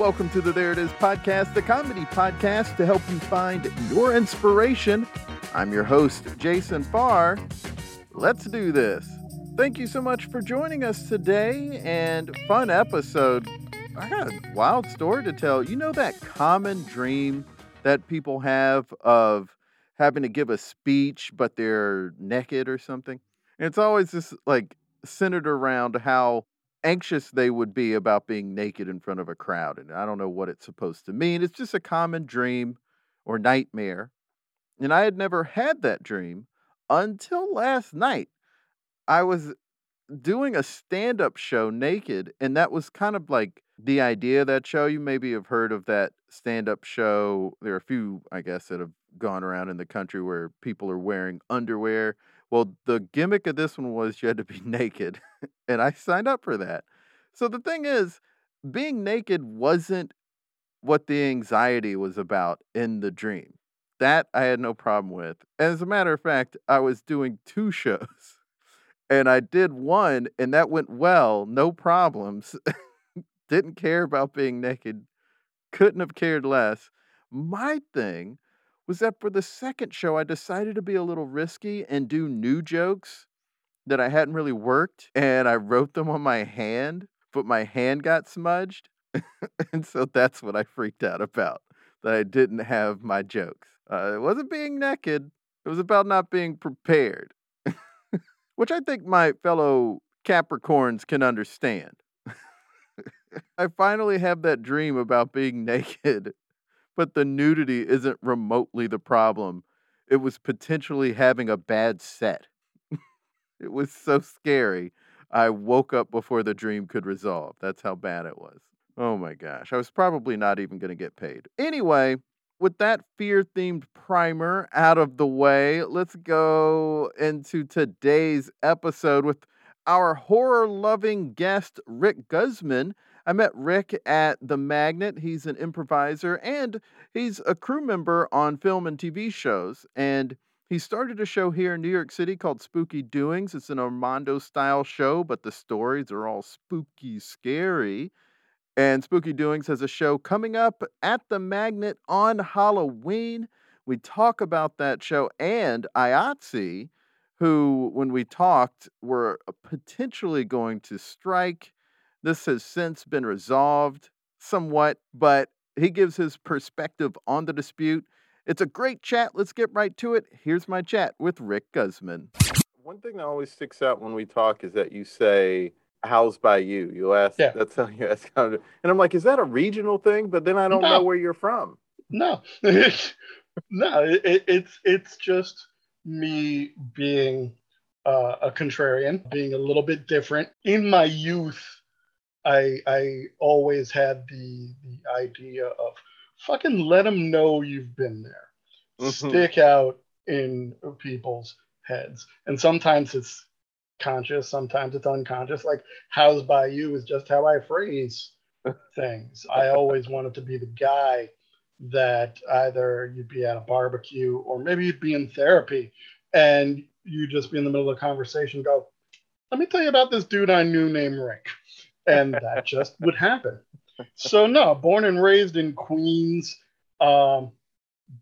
Welcome to the There It Is podcast, the comedy podcast to help you find your inspiration. I'm your host, Jason Farr. Let's do this. Thank you so much for joining us today and fun episode. I got a wild story to tell. You know that common dream that people have of having to give a speech, but they're naked or something? It's always just like centered around how anxious they would be about being naked in front of a crowd. And I don't know what it's supposed to mean. It's just a common dream or nightmare. And I had never had that dream until last night. I was doing a stand up show naked, and that was kind of like the idea of that show. You maybe have heard of that stand up show. There are a few, I guess, that have gone around in the country where people are wearing underwear well, the gimmick of this one was you had to be naked, and I signed up for that. So the thing is, being naked wasn't what the anxiety was about in the dream. That I had no problem with. As a matter of fact, I was doing two shows, and I did one, and that went well, no problems. Didn't care about being naked, couldn't have cared less. My thing was that for the second show, I decided to be a little risky and do new jokes that I hadn't really worked. And I wrote them on my hand, but my hand got smudged. and so that's what I freaked out about that I didn't have my jokes. Uh, it wasn't being naked, it was about not being prepared, which I think my fellow Capricorns can understand. I finally have that dream about being naked but the nudity isn't remotely the problem. It was potentially having a bad set. it was so scary. I woke up before the dream could resolve. That's how bad it was. Oh my gosh. I was probably not even going to get paid. Anyway, with that fear themed primer out of the way, let's go into today's episode with our horror loving guest, Rick Guzman. I met Rick at The Magnet. He's an improviser and he's a crew member on film and TV shows. And he started a show here in New York City called Spooky Doings. It's an Armando style show, but the stories are all spooky, scary. And Spooky Doings has a show coming up at The Magnet on Halloween. We talk about that show and IATSE, who, when we talked, were potentially going to strike this has since been resolved somewhat, but he gives his perspective on the dispute. It's a great chat. Let's get right to it. Here's my chat with Rick Guzman. One thing that always sticks out when we talk is that you say, How's by you? You ask, yeah. that's how you ask. How to, and I'm like, Is that a regional thing? But then I don't no. know where you're from. No, no, it, it's it's just me being uh, a contrarian, being a little bit different. In my youth, I I always had the the idea of fucking let them know you've been there. Mm-hmm. Stick out in people's heads. And sometimes it's conscious, sometimes it's unconscious. Like how's by you is just how I phrase things. I always wanted to be the guy that either you'd be at a barbecue or maybe you'd be in therapy and you just be in the middle of a conversation go, let me tell you about this dude I knew named Rick and that just would happen. So no, born and raised in Queens um,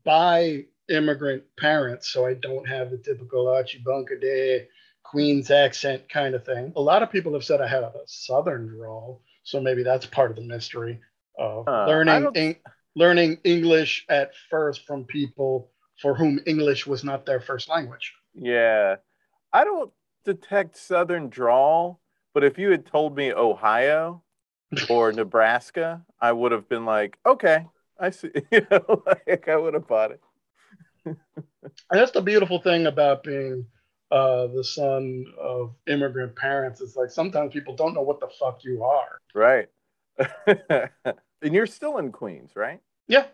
by immigrant parents, so I don't have the typical Archie Bunker Day Queens accent kind of thing. A lot of people have said I have a Southern drawl, so maybe that's part of the mystery of uh, learning en- learning English at first from people for whom English was not their first language. Yeah, I don't detect Southern drawl but if you had told me Ohio or Nebraska, I would have been like, okay, I see. You know, like I would have bought it. and that's the beautiful thing about being uh, the son of immigrant parents. It's like sometimes people don't know what the fuck you are. Right. and you're still in Queens, right? Yeah.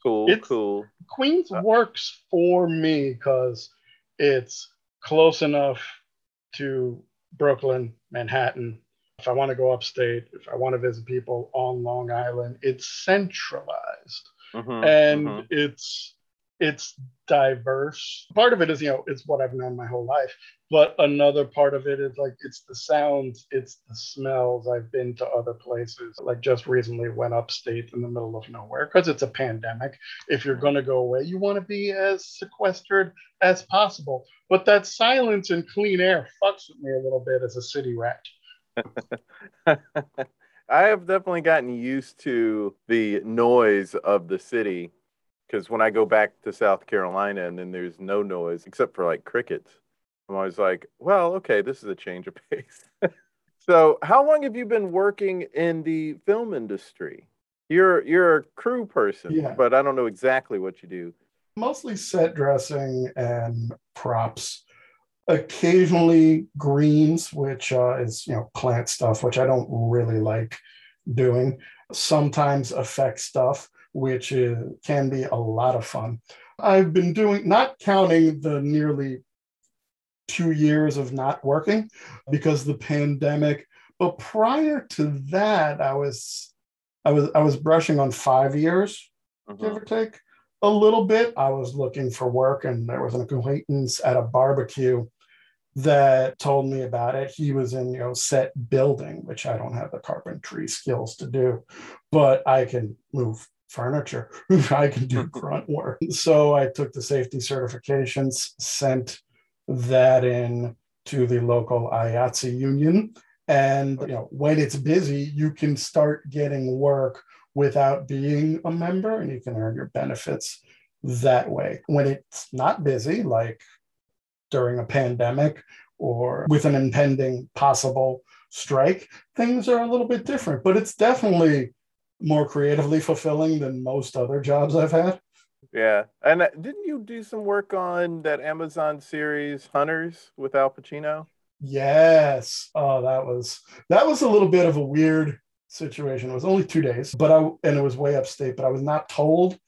Cool, It's- cool. Queens Uh, works for me because it's close enough to Brooklyn, Manhattan. If I want to go upstate, if I want to visit people on Long Island, it's centralized Mhm, and mhm. it's it's diverse. Part of it is, you know, it's what I've known my whole life. But another part of it is like it's the sounds, it's the smells. I've been to other places. Like just recently went upstate in the middle of nowhere because it's a pandemic. If you're gonna go away, you want to be as sequestered as possible. But that silence and clean air fucks with me a little bit as a city rat. I have definitely gotten used to the noise of the city because when I go back to South Carolina and then there's no noise except for like crickets, I'm always like, well, okay, this is a change of pace. so, how long have you been working in the film industry? You're you're a crew person, Yeah. but I don't know exactly what you do. mostly set dressing and props occasionally greens which uh, is you know plant stuff which i don't really like doing sometimes effect stuff which is, can be a lot of fun i've been doing not counting the nearly two years of not working because the pandemic but prior to that i was i was i was brushing on five years give Mhm. or take a little bit. I was looking for work, and there was an acquaintance at a barbecue that told me about it. He was in, you know, set building, which I don't have the carpentry skills to do, but I can move furniture. I can do grunt work. So I took the safety certifications, sent that in to the local IATSE union. And you know, when it's busy, you can start getting work without being a member and you can earn your benefits that way. When it's not busy, like during a pandemic or with an impending possible strike, things are a little bit different, but it's definitely more creatively fulfilling than most other jobs I've had. Yeah, and uh, didn't you do some work on that Amazon series Hunters with Al Pacino? Yes. Oh, that was that was a little bit of a weird situation. It was only two days, but I and it was way upstate, but I was not told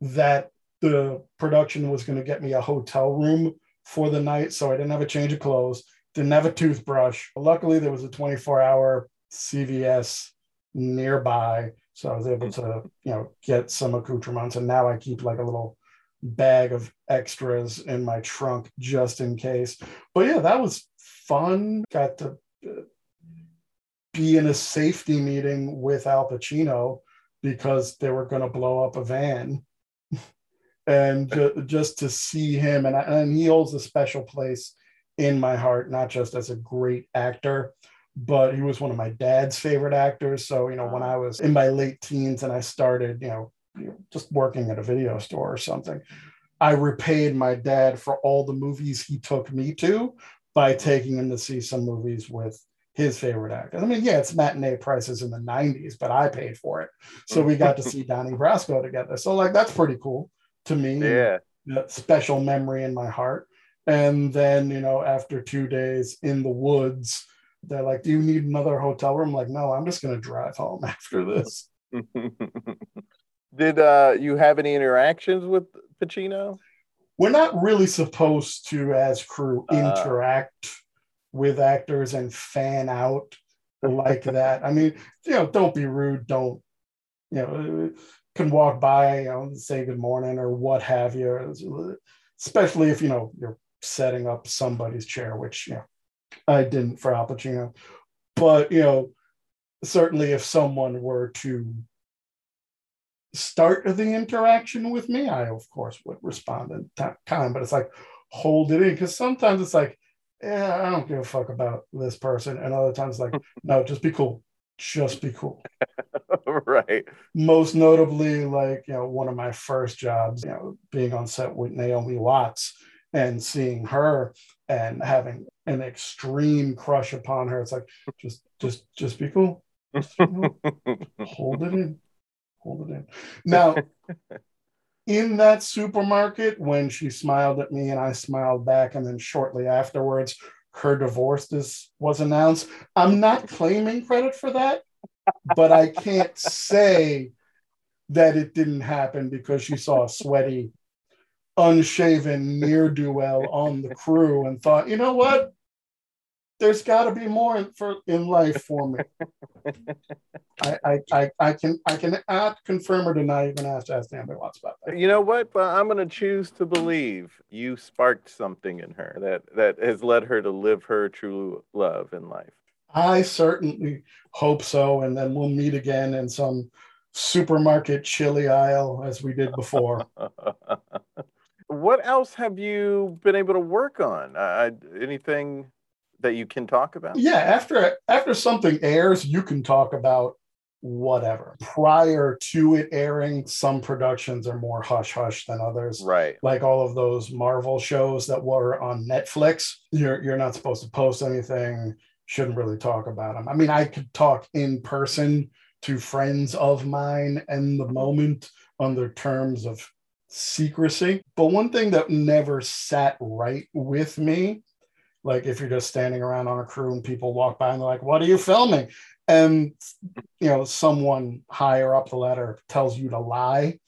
that the production was going to get me a hotel room for the night. So I didn't have a change of clothes, didn't have a toothbrush. Luckily, there was a 24-hour CVS nearby. So I was able to, you know, get some accoutrements. And now I keep like a little bag of extras in my trunk just in case. But yeah, that was fun. Got to uh, be in a safety meeting with Al Pacino because they were going to blow up a van. and ju- just to see him, and, I, and he holds a special place in my heart, not just as a great actor, but he was one of my dad's favorite actors. So, you know, when I was in my late teens and I started, you know, just working at a video store or something, I repaid my dad for all the movies he took me to by taking him to see some movies with his favorite actors. I mean, yeah, it's matinee prices in the 90s, but I paid for it. So we got to see Donnie Brasco together. So, like, that's pretty cool to me. Yeah. That special memory in my heart. And then, you know, after two days in the woods, they're like, Do you need another hotel room? I'm like, no, I'm just going to drive home after this. Did uh, you have any interactions with Pacino? We're not really supposed to, as crew, Uh. interact with actors and fan out like that. I mean, you know, don't be rude. Don't, you know, can walk by, you know, say good morning or what have you. Especially if, you know, you're setting up somebody's chair, which, you know, I didn't for Al Pacino. But, you know, certainly if someone were to start the interaction with me, I, of course, would respond in ti- time. But it's like, hold it in. Because sometimes it's like, yeah, I don't give a fuck about this person. And other times, like, no, just be cool. Just be cool. right. Most notably, like, you know, one of my first jobs, you know, being on set with Naomi Watts and seeing her and having an extreme crush upon her. It's like, just, just, just be cool. Just, hold it in. Hold it in. Now, in that supermarket, when she smiled at me and I smiled back, and then shortly afterwards, her divorce is, was announced. I'm not claiming credit for that, but I can't say that it didn't happen because she saw a sweaty, unshaven near do well on the crew and thought, you know what? There's got to be more in, for in life for me. I, I, I, I can I confirm or deny. Even ask ask Naomi Watts about that. You know what? But I'm going to choose to believe you sparked something in her that that has led her to live her true love in life. I certainly hope so, and then we'll meet again in some supermarket chili aisle as we did before. what else have you been able to work on? Uh, anything that you can talk about? Yeah, after after something airs, you can talk about whatever. Prior to it airing, some productions are more hush hush than others. Right. Like all of those Marvel shows that were on Netflix, you're you're not supposed to post anything, shouldn't really talk about them. I mean, I could talk in person to friends of mine in the moment under terms of secrecy. But one thing that never sat right with me like if you're just standing around on a crew and people walk by and they're like, "What are you filming?" and you know someone higher up the ladder tells you to lie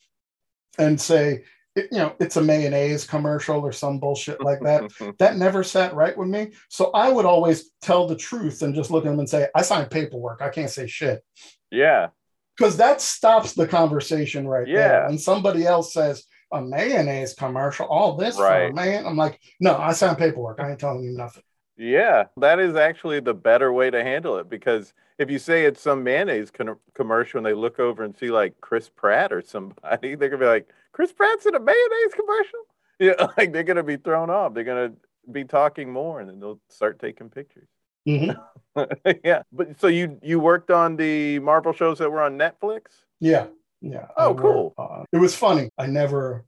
and say, you know, it's a mayonnaise commercial or some bullshit like that. that never sat right with me. So I would always tell the truth and just look at them and say, "I signed paperwork. I can't say shit." Yeah. Because that stops the conversation right Yeah. there. And somebody else says, a mayonnaise commercial, all this for a Right. man. I'm like, no, I signed paperwork. I ain't telling you nothing. Yeah, that is actually the better way to handle it because if you say it's some mayonnaise con- commercial and they look over and see like Chris Pratt or somebody, they're gonna be like, Chris Pratt's in a mayonnaise commercial? Yeah, like they're gonna be thrown off. They're gonna be talking more and then they'll start taking pictures. Mhm. yeah, but so you you worked on the Marvel shows that were on Netflix? Yeah. Yeah. Oh, cool. on- it was funny. I never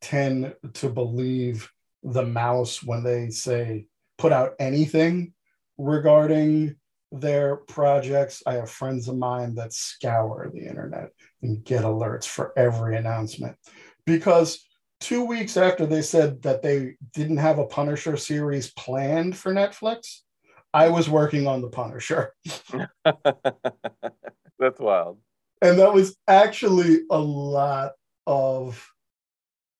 tend to believe the mouse when they say put out anything regarding their projects. I have friends of mine that scour the internet and get alerts for every announcement because two weeks after they said that they didn't have a Punisher series planned for Netflix, I was working on the Punisher. That's wild. And that was actually a lot of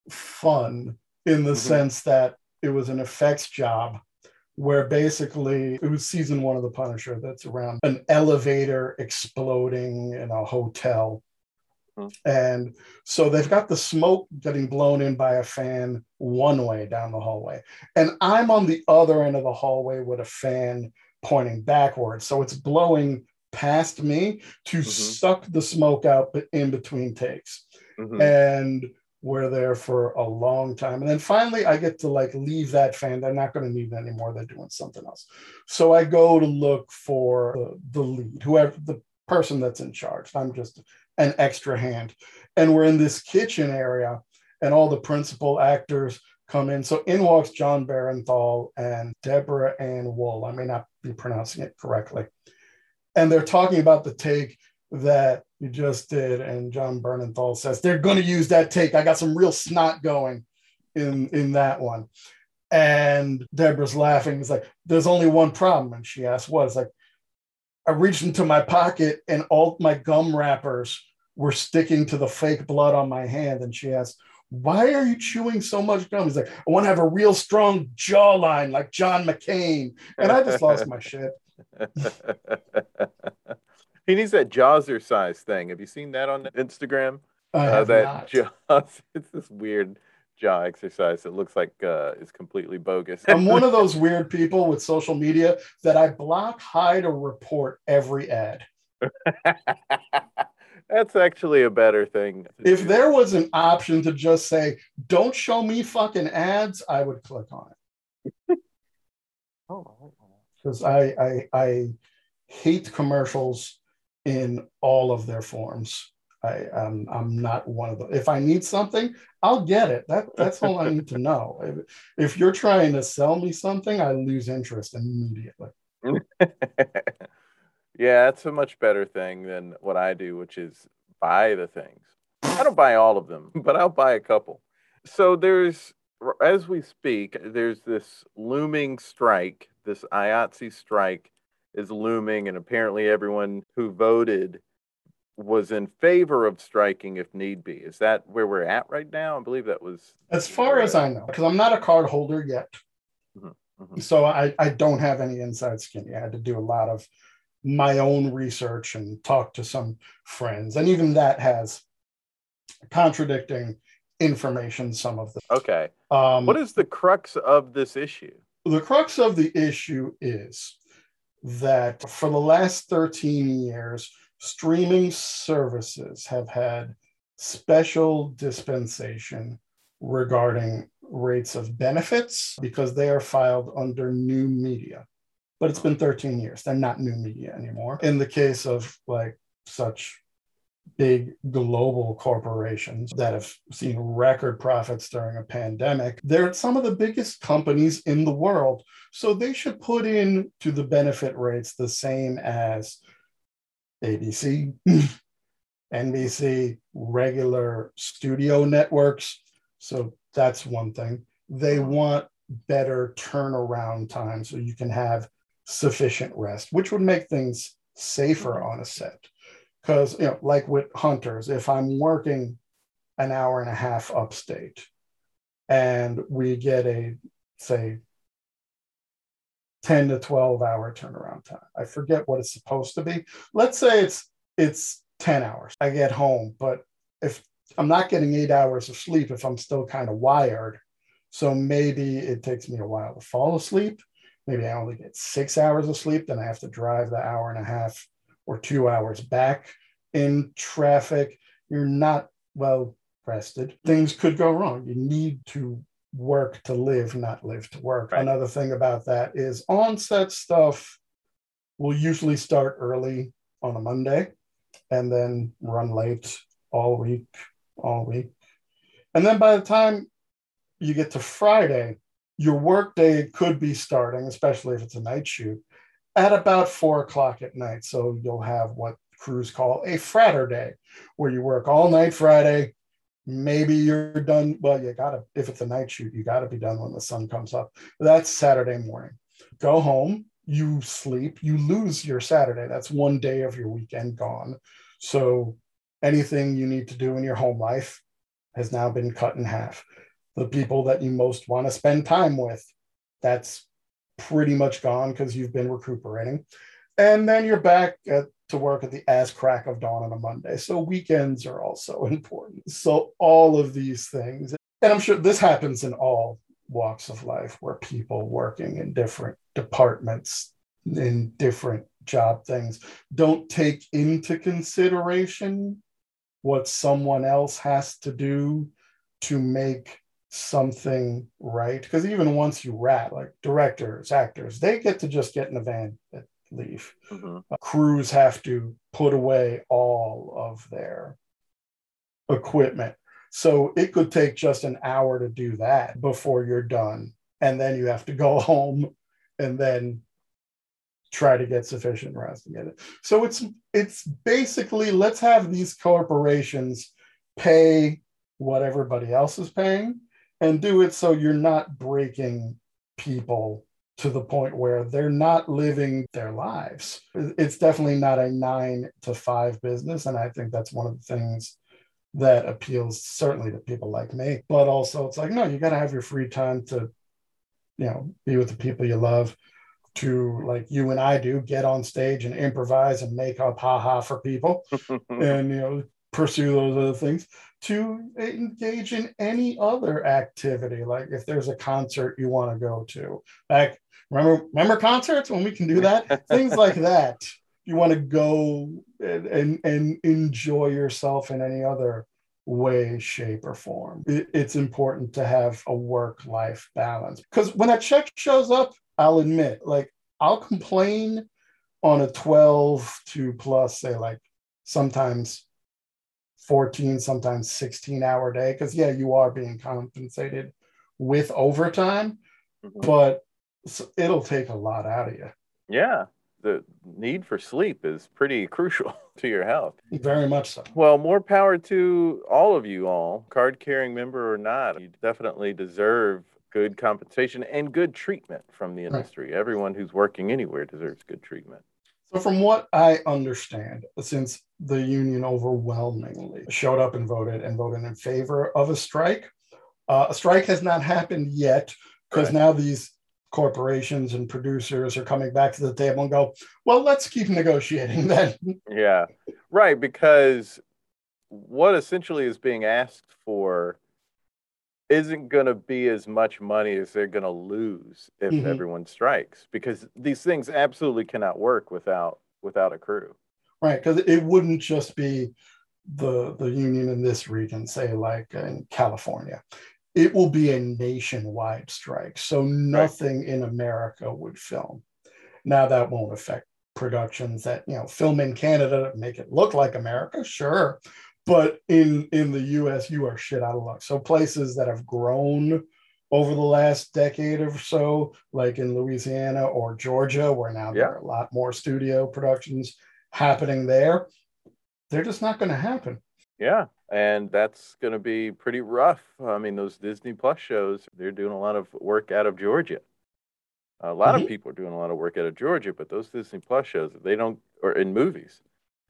fun in the Mhm. sense that it was an effects job where basically it was season one of the punisher that's around an elevator exploding in a hotel. And so they've got the smoke getting blown in by a fan one way down the hallway. And i'm on the other end of the hallway with a fan pointing backwards. So it's blowing past me to Mhm. suck the smoke out in between takes. Mhm. and we're there for a long time. And then finally i get to like leave that fan. They're not going to need it anymore. They're doing something else. So i go to look for the, the lead whoever the person that's in charge. I'm just an extra hand. And we're in this kitchen area and all the principal actors come in. So in walks Jon Bernthal and Deborah Ann Woll i may not be pronouncing it correctly and they're talking about the take that you just did, and Jon Bernthal says they're going to use that take. I got some real snot going in in that one, and Deborah's laughing. It's like there's only one problem, and she asks, "What?" It's like I reached into my pocket, and all my gum wrappers were sticking to the fake blood on my hand, and she asked. Why are you chewing so much gum? He's like, I want to have a real strong jawline like John McCain. And I just lost my shit. He needs that Jawzrsize thing. Have you seen that on Instagram? I Uh, that not. jaws. It's this weird jaw exercise that looks like uh, is completely bogus. I'm one of those weird people with social media that I block, hide, or report every ad. That's actually a better thing. If do. there was an option to just say, don't show me fucking ads, I would click on it. Because I, I I hate commercials in all of their forms. I I'm, I'm not one of them. If I need something, I'll get it. That that's all I need to know. If, if you're trying to sell me something, I lose interest immediately. yeah, that's a much better thing than what I do, which is buy the things. I don't buy all of them, but I'll buy a couple. So there's, as we speak, there's this looming strike. This IATSE strike is looming, and apparently everyone who voted was in favor of striking if need be. Is that where we're at right now? I believe that was. As far as I know, because I'm not a card holder yet. Mm-hmm. Mm-hmm. So I, I don't have any inside skin. I had to do a lot of my own research and talk to some friends. And even that has contradicting information, some of them. Okay. Um, what is the crux of this issue? The crux of the issue is that for the last 13 years, streaming services have had special dispensation regarding rates of benefits because they are filed under new media. But it's been 13 years. They're not new media anymore. In the case of like such big global corporations that have seen record profits during a pandemic. They're some of the biggest companies in the world. So they should put in to the benefit rates the same as ABC, NBC, regular studio networks. So that's one thing. They want better turnaround time so you can have sufficient rest, which would make things safer on a set because you know like with hunters if i'm working an hour and a half upstate and we get a say 10 to 12 hour turnaround time i forget what it's supposed to be. Let's say it's it's 10 hours i get home but if i'm not getting eight hours of sleep if i'm still kind of wired so maybe it takes me a while to fall asleep. Maybe i only get six hours of sleep then i have to drive the hour and a half or two hours back in traffic. You're not well rested. Things could go wrong. You need to work to live, not live to work. Right. Another thing about that is on-set stuff will usually start early on a Monday and then run late all week, all week. And then by the time you get to Friday, your workday could be starting, especially if it's a night shoot, at about four o'clock at night. So you'll have what crews call a Fraturday, where you work all night Friday. Maybe you're done. Well, you gotta, if it's a night shoot, you gotta be done when the sun comes up. That's Saturday morning. Go home, you sleep, you lose your Saturday. That's one day of your weekend gone. So anything you need to do in your home life has now been cut in half. The people that you most want to spend time with, that's pretty much gone because you've been recuperating. And then you're back at, to work at the ass crack of dawn on a Monday. So weekends are also important. So all of these things, and I'm sure this happens in all walks of life where people working in different departments in different job things don't take into consideration what someone else has to do to make something right? Because even once you wrap like directors actors they get to just get in the van and leave. Mm-hmm. uh, crews have to put away all of their equipment. So it could take just an hour to do that before you're done and then you have to go home and then try to get sufficient rest and get it. So it's it's basically let's have these corporations pay what everybody else is paying and do it so you're not breaking people to the point where they're not living their lives. It's definitely not a nine to five business. And I think that's one of the things that appeals certainly to people like me. But also, it's like, no, you got to have your free time to, you know, be with the people you love, to like you and I do, get on stage and improvise and make up haha for people and, you know, pursue those other things to engage in any other activity. Like if there's a concert you want to go to like remember remember concerts? When we can do that? Things like that. You want to go and, and, and enjoy yourself in any other way shape or form. It, it's important to have a work life balance. Because when a check shows up i'll admit like i'll complain on a 12 to plus say like sometimes 14, sometimes 16 hour day. Because, yeah, you are being compensated with overtime, mm-hmm. but it'll take a lot out of you. Yeah. The need for sleep is pretty crucial to your health. Very much so. Well, more power to all of you all, card carrying member or not. You definitely deserve good compensation and good treatment from the industry. Right. Everyone who's working anywhere deserves good treatment. So, from what I understand, since the union overwhelmingly showed up and voted and voted in favor of a strike, uh, a strike has not happened yet because Right. now these corporations and producers are coming back to the table and go, well, let's keep negotiating then. Yeah, right. Because what essentially is being asked for isn't going to be as much money as they're going to lose if Mhm. everyone strikes. Because these things absolutely cannot work without without a crew. right? Because it wouldn't just be the the union in this region, say like in California. It will be a nationwide strike, so nothing in America would film. Now that won't affect productions that you know film in Canada make it look like America, sure, but in in the U.S. you are shit out of luck. So places that have grown over the last decade or so, like in Louisiana or Georgia, where now there are a lot more studio productions happening there, they're just not going to happen. Yeah, and that's going to be pretty rough. I mean, those Disney Plus shows, they're doing a lot of work out of Georgia. A lot Mhm. of people are doing a lot of work out of Georgia, but those Disney Plus shows, if they don't, or in movies,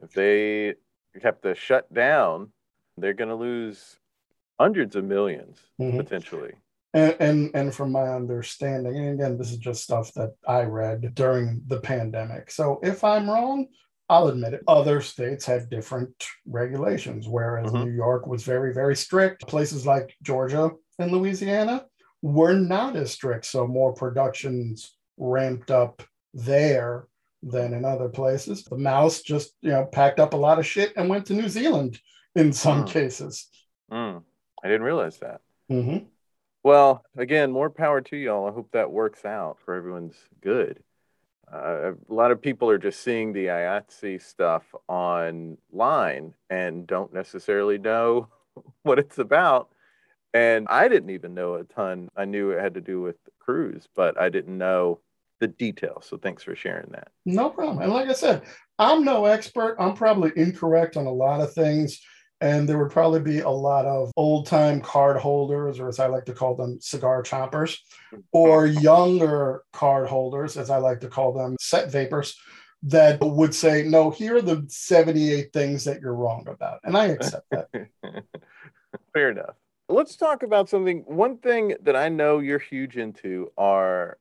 if they have to shut down, they're going to lose hundreds of 1000000s Mhm. potentially. And, and and from my understanding, and again, this is just stuff that I read during the pandemic. So if I'm wrong, I'll admit it. Other states had different regulations, whereas Mhm. New York was very, very strict. Places like Georgia and Louisiana were not as strict. So more productions ramped up there than in other places. The mouse just, you know, packed up a lot of shit and went to New Zealand in some Hmm. cases. Mm, I didn't realize that. Mhm. Well, again, more power to y'all. I hope that works out for everyone's good. Uh, a lot of people are just seeing the IATSE stuff online and don't necessarily know what it's about. And I didn't even know a ton. I knew it had to do with crews, but I didn't know the details. So thanks for sharing that. No problem. And like I said, I'm no expert. I'm probably incorrect on a lot of things. And there would probably be a lot of old time card holders, or as I like to call them, cigar chompers, or younger card holders, as I like to call them, set vapors, that would say, no, here are the 78 things that you're wrong about. And I accept that. Fair enough. Let's talk about something. One thing that I know you're huge into are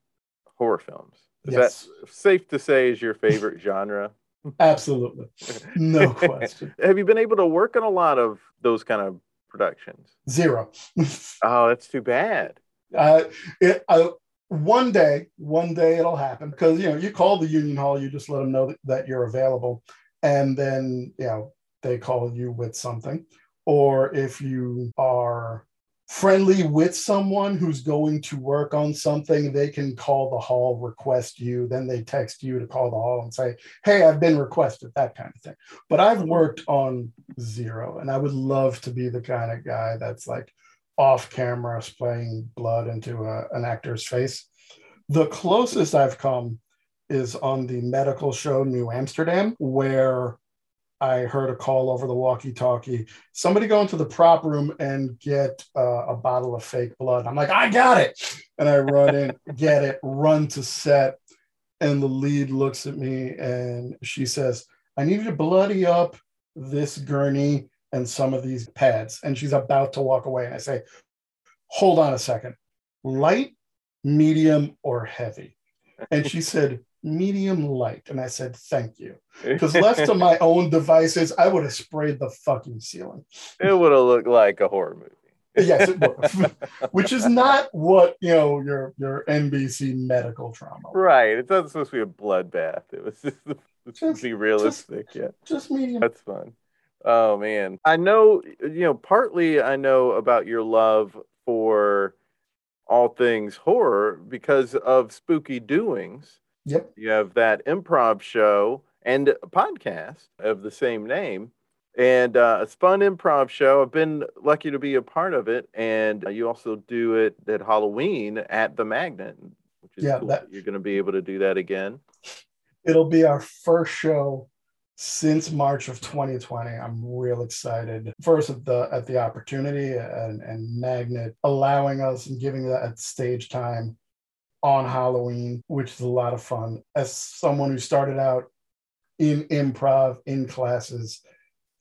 horror films. Is Yes. that safe to say is your favorite genre? Absolutely. No question. Have you been able to work on a lot of those kind of productions? Zero. Oh, that's too bad. Uh, it, uh, one day, one day it'll happen because you know you call the union hall, you just let them know that, that you're available, and then you know they call you with something, or if you are friendly with someone who's going to work on something, they can call the hall, request you, then they text you to call the hall and say, "Hey, I've been requested," that kind of thing. But I've mm-hmm. worked on zero, and I would love to be the kind of guy that's like off camera spraying blood into a, an actor's face. The closest I've come is on the medical show New Amsterdam, where I heard a call over the walkie talkie somebody go into the prop room and get uh, a bottle of fake blood. I'm like, I got it. And I run in, get it, run to set. And the lead looks at me and she says, I need you to bloody up this gurney and some of these pads. And she's about to walk away. And I say, Hold on a second. Light, medium, or heavy? And she said, Medium light. And I said, Thank you. Because left to my own devices, I would have sprayed the fucking ceiling. it would have looked like a horror movie. Yes, it would. Which is not what you know your your NBC medical trauma. was. right. It's not supposed to be a bloodbath. It was just to Just- be realistic. yeah. Just medium. That's fun. Oh man. I know you know partly I know about your love for all things horror because of spooky doings. Yep. You have that improv show and a podcast of the same name. And uh, a fun improv show. I've been lucky to be a part of it. And uh, you also do it at Halloween at the Magnet, which is Yeah, cool. that- You're going to be able to do that again. It'll be our first show since March of 2020. I'm real excited. First at the at the opportunity and, and Magnet allowing us and giving that stage time on Halloween, which is a lot of fun. As someone who started out in improv in classes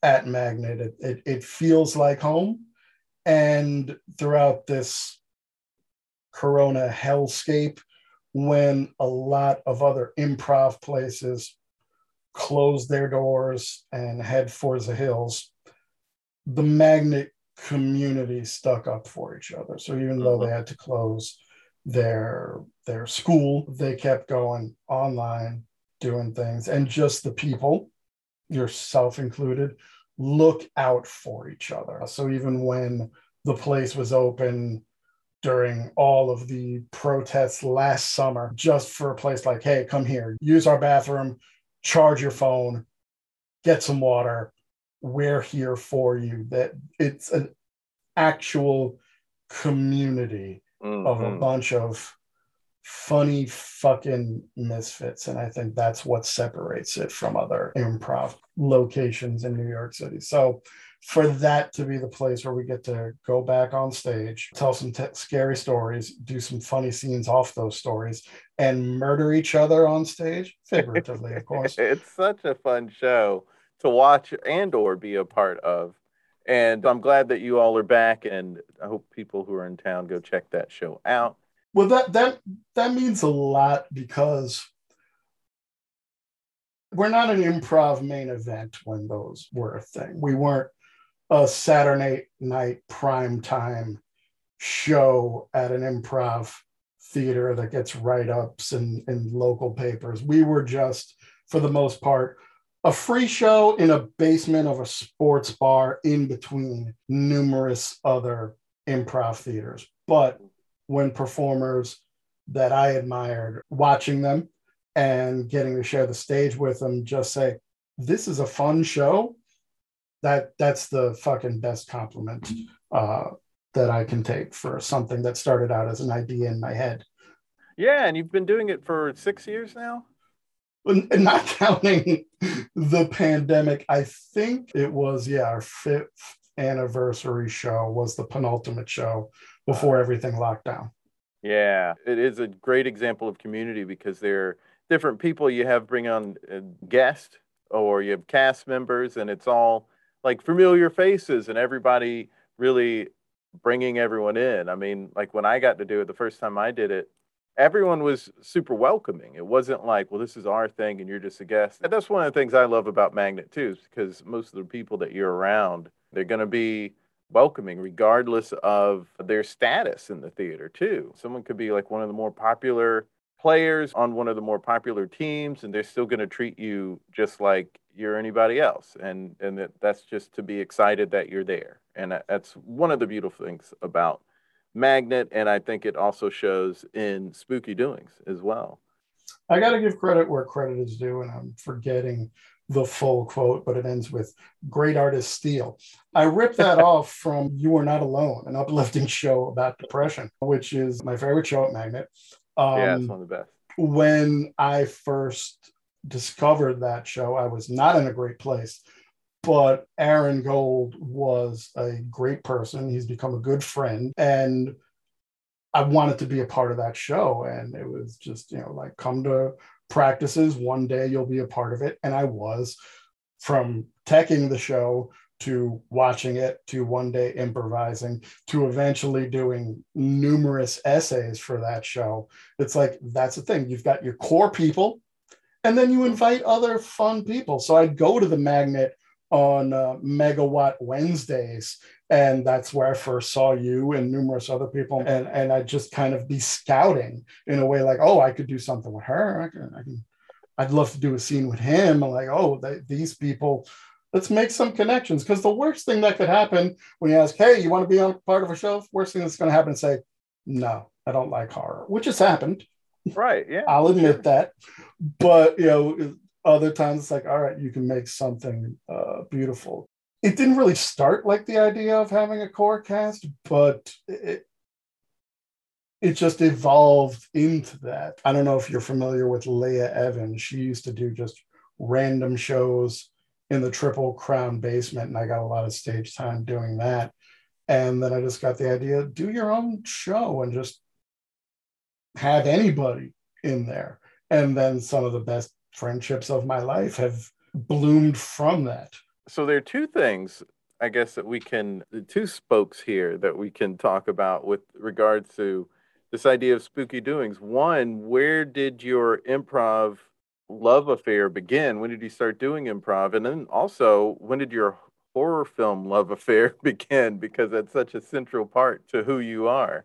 at Magnet. It, it, it feels like home. And throughout this Corona hellscape, when a lot of other improv places closed their doors and head for the hills, the Magnet community stuck up for each other. So even though mm-hmm. they had to close their their school, they kept going online, doing things, and just the people, yourself included, look out for each other. So even when the place was open during all of the protests last summer, just for a place like, hey, come here, use our bathroom, charge your phone, get some water. We're here for you. That it's an actual community mm-hmm. of a mm-hmm. bunch of funny fucking misfits. And I think that's what separates it from other improv locations in New York City. So for that to be the place where we get to go back on stage, tell some t- scary stories, do some funny scenes off those stories, and murder each other on stage, figuratively, of course. it's such a fun show to watch and or be a part of. And I'm glad that you all are back, and I hope people who are in town go check that show out. Well, that that that means a lot because we're not an improv main event when those were a thing. We weren't a Saturday night prime time show at an improv theater that gets write ups in, in local papers. We were just, for the most part, a free show in a basement of a sports bar in between numerous other improv theaters. But when performers that I admired, watching them and getting to share the stage with them, just say, This is a fun show that that's the fucking best compliment uh, that I can take for something that started out as an idea in my head. Yeah, and you've been doing it for six years now. Not counting the pandemic, I think it was yeah our fifth anniversary show was the penultimate show before everything locked down. Yeah, it is a great example of community because they're different people you have bring on uh, a guest or you have cast members and it's all like familiar faces and everybody really bringing everyone in. I mean, like when I got to do it the first time I did it, everyone was super welcoming. It wasn't like, well, this is our thing and you're just a guest. And that's one of the things I love about Magnet too, because most of the people that you're around, they're going to be welcoming regardless of their status in the theater too. Someone could be like one of the more popular players on one of the more popular teams and they're still going to treat you just like you're anybody else and and that, that's just to be excited that you're there and uh, that's one of the beautiful things about magnet and i think it also shows in spooky doings as well. I got to give credit where credit is due and i'm forgetting the full quote but it ends with great artist steal i ripped that off from you are not alone an uplifting show about depression which is my favorite show at magnet. Um, yeah it's one of the best. when i first discovered that show, I was not in a great place. But Aaron Gold was a great person. He's become a good friend. And I wanted to be a part of that show. And it was just, you know, like come to practices. One day you'll be a part of it. And I was from teching the show to watching it to one day improvising to eventually doing numerous essays for that show. It's like that's the thing. You've got your core people and then you invite other fun people. So I'd go to the magnet on uh, Megawatt Wednesdays, and that's where I first saw you and numerous other people. And and I'd just kind of be scouting in a way like, oh, I could do something with her. I can, I can I'd love to do a scene with him. I'm like, oh, they, these people. Let's make some connections because the worst thing that could happen when you ask, "Hey, you want to be on part of a show?" Worst thing that's going to happen is say, "No, I don't like horror," which has happened. Right. Yeah. I'll admit that. But, you know, other times it's like, all right, you can make something uh, beautiful. It didn't really start like the idea of having a core cast, but it, it just evolved into that. I don't know if you're familiar with Leah Evans. She used to do just random shows in the Triple Crown basement, and I got a lot of stage time doing that. And then I just got the idea do your own show and just have anybody in there. And then some of the best friendships of my life have bloomed from that. So there are two things I guess that we can the two spokes here that we can talk about with regards to this idea of spooky doings. One, where did your improv love affair begin? When did you start doing improv? And then also, when did your horror film love affair begin? Because that's such a central part to who you are.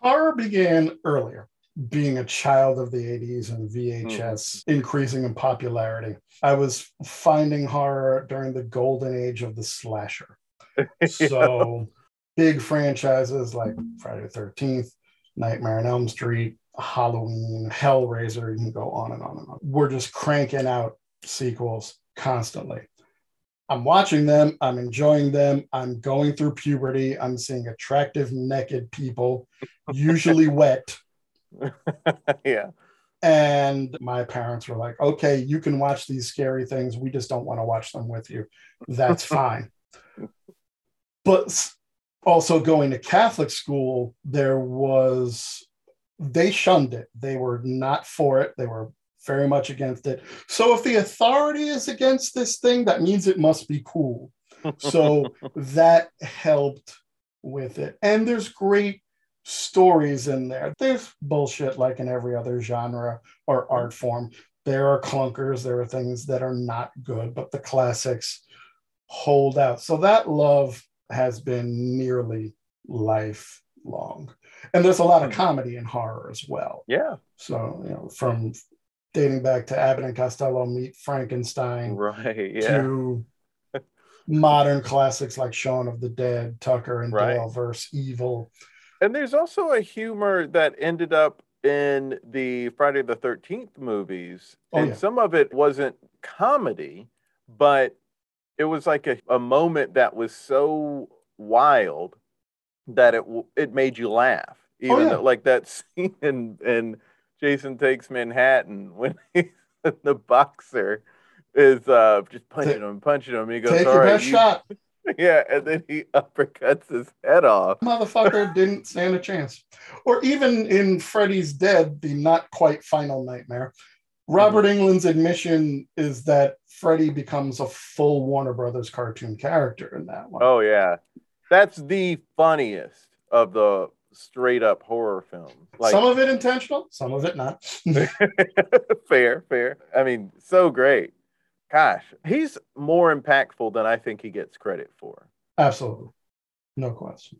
Horror began earlier being a child of the 80s and VHS mm. increasing in popularity. I was finding horror during the golden age of the slasher. so big franchises like Friday the 13th, Nightmare on Elm Street, Halloween, Hellraiser, you can go on and on and on. We're just cranking out sequels constantly. I'm watching them, I'm enjoying them, I'm going through puberty, I'm seeing attractive naked people, usually wet yeah. And my parents were like, okay, you can watch these scary things. We just don't want to watch them with you. That's fine. But also going to Catholic school, there was, they shunned it. They were not for it. They were very much against it. So if the authority is against this thing, that means it must be cool. So that helped with it. And there's great stories in there. There's bullshit like in every other genre or art form. There are clunkers, there are things that are not good, but the classics hold out. So that love has been nearly lifelong. And there's a lot of hmm. comedy and horror as well. Yeah. So, you know, from dating back to Abbott and Costello meet Frankenstein right, yeah. to modern classics like Shaun of the Dead, Tucker and right. Dale versus Evil and there's also a humor that ended up in the Friday the 13th movies. Oh, and yeah. some of it wasn't comedy, but it was like a, a moment that was so wild that it it made you laugh. Oh, Even oh, yeah. though, like that scene in, in Jason Takes Manhattan when he's the boxer is uh, just punching him, punching him. He goes, Take your best you, shot. Yeah, and then he uppercuts his head off. Motherfucker didn't stand a chance. Or even in Freddy's Dead, the not quite final nightmare, Robert mm-hmm. Englund's admission is that Freddy becomes a full Warner Brothers cartoon character in that one. Oh yeah, that's the funniest of the straight up horror films. Like, some of it intentional, some of it not. fair, fair. I mean, so great gosh, he's more impactful than I think he gets credit for. Absolutely. No question.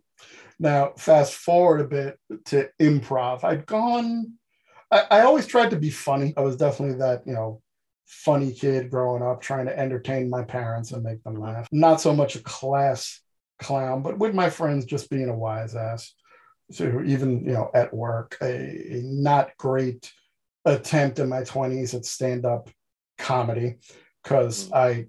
Now, fast forward a bit to improv. I'd gone, I, I always tried to be funny. I was definitely that, you know, funny kid growing up, trying to entertain my parents and make them laugh. Not so much a class clown, but with my friends, just being a wise ass. So even, you know, at work, a, a not great attempt in my 20s at stand up comedy because mm-hmm. I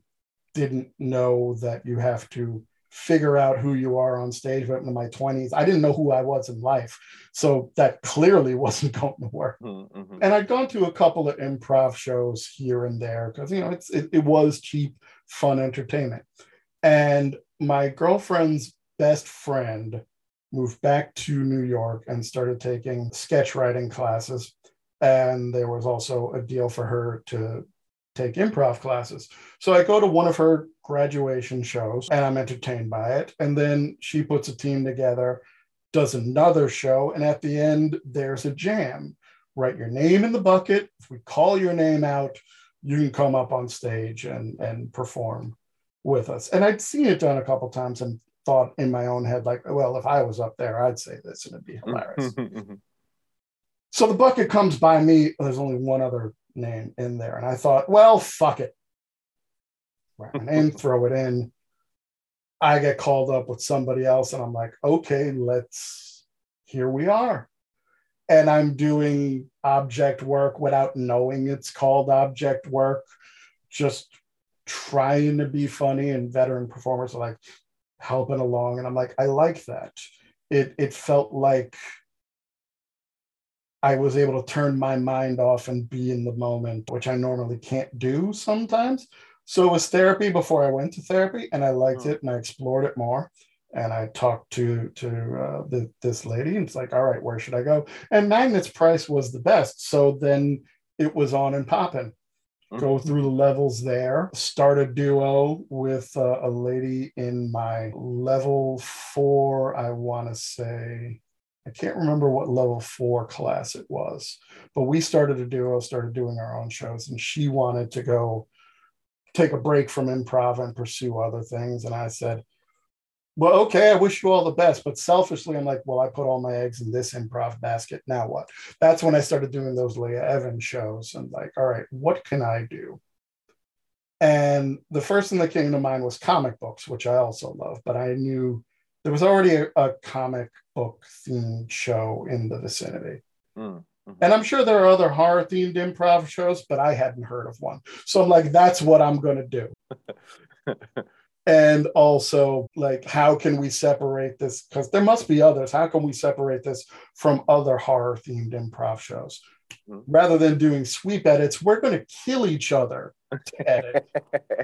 didn't know that you have to figure out who you are on stage. But in my 20s, I didn't know who I was in life. So that clearly wasn't going to work. Mm-hmm. And I'd gone to a couple of improv shows here and there because, you know, it's, it, it was cheap, fun entertainment. And my girlfriend's best friend moved back to New York and started taking sketch writing classes. And there was also a deal for her to take improv classes. So I go to one of her graduation shows and I'm entertained by it. And then she puts a team together, does another show, and at the end, there's a jam. Write your name in the bucket. If we call your name out, you can come up on stage and, and perform with us. And I'd seen it done a couple times and thought in my own head, like, well, if I was up there, I'd say this and it'd be mm-hmm. hilarious. so the bucket comes by me. There's only one other name in there. And I thought, well, fuck it. Write my name, throw it in. I get called up with somebody else, and I'm like, okay, let's, here we are. And I'm doing object work without knowing it's called object work, just trying to be funny. And veteran performers are like helping along. And I'm like, I like that. It, it felt like I was able to turn my mind off and be in the moment, which I normally can't do sometimes. So it was therapy before I went to therapy, and I liked oh. it and I explored it more. And I talked to to uh, the, this lady, and it's like, all right, where should I go? And Magnet's price was the best, so then it was on and popping. go through the levels there. Start a duo with uh, a lady in my level four, I want to say. I can't remember what level four class it was, but we started a duo, started doing our own shows, and she wanted to go take a break from improv and pursue other things. And I said, well, okay, I wish you all the best. But selfishly, I'm like, well, I put all my eggs in this improv basket. Now what? That's when I started doing those Leah Evans shows and like, all right, what can I do? And the first thing that came to mind was comic books, which I also love, but I knew there was already a, a comic book themed show in the vicinity. Mm. And I'm sure there are other horror themed improv shows, but I hadn't heard of one. So I'm like, that's what I'm going to do. and also, like, how can we separate this? Because there must be others. How can we separate this from other horror themed improv shows? Mhm. Rather than doing sweep edits, we're going to kill each other to edit.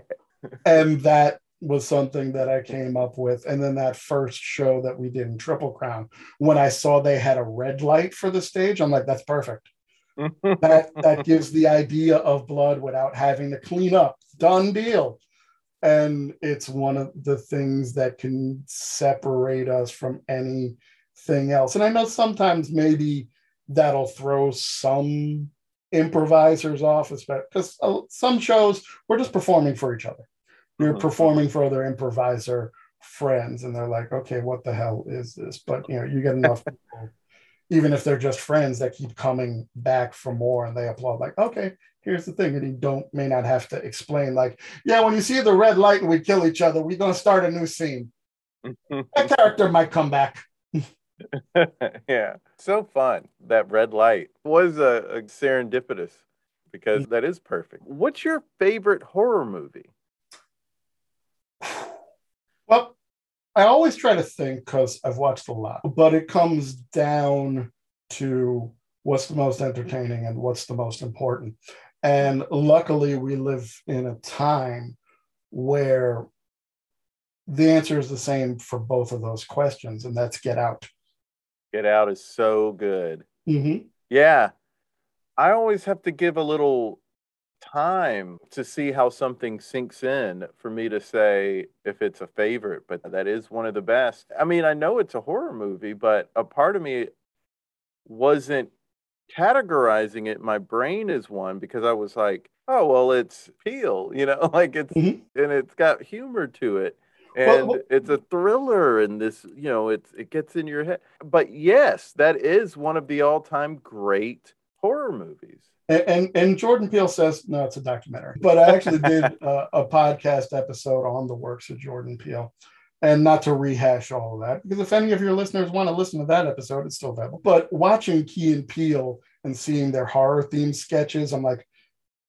and that was something that I came up with. And then that first show that we did in Triple Crown, when I saw they had a red light for the stage, I'm like, that's perfect. That that gives the idea of blood without having to clean up. Done deal. And it's one of the things that can separate us from anything else. And I know sometimes maybe that'll throw some improvisers off, especially because uh, some shows we're just performing for each other you're Mhm. performing for other improviser friends and they're like okay what the hell is this but you know you get enough people even if they're just friends that keep coming back for more and they applaud like okay here's the thing and you don't may not have to explain like yeah when you see the red light and we kill each other we're going to start a new scene that character might come back yeah, so fun. That red light was a, a serendipitous because that is perfect. What's your favorite horror movie? Well, I always try to think because I've watched a lot, but it comes down to what's the most entertaining and what's the most important. And luckily, we live in a time where the answer is the same for both of those questions, and that's get out. Get Out is so good. Mm-hmm. Yeah. I always have to give a little time to see how something sinks in for me to say if it's a favorite, but that is one of the best. I mean, I know it's a horror movie, but a part of me wasn't categorizing it my brain is one because I was like, oh, well, it's Peele, you know, like it's, Mhm. and it's got humor to it. Well, And well- it's a thriller, and this, you know, it's it gets in your head. But yes, that is one of the all-time great horror movies. And, and and Jordan Peele says no, it's a documentary. But I actually did uh, a podcast episode on the works of Jordan Peele, and not to rehash all of that because if any of your listeners want to listen to that episode, it's still available. But watching Key and Peele and seeing their horror themed sketches, I'm like,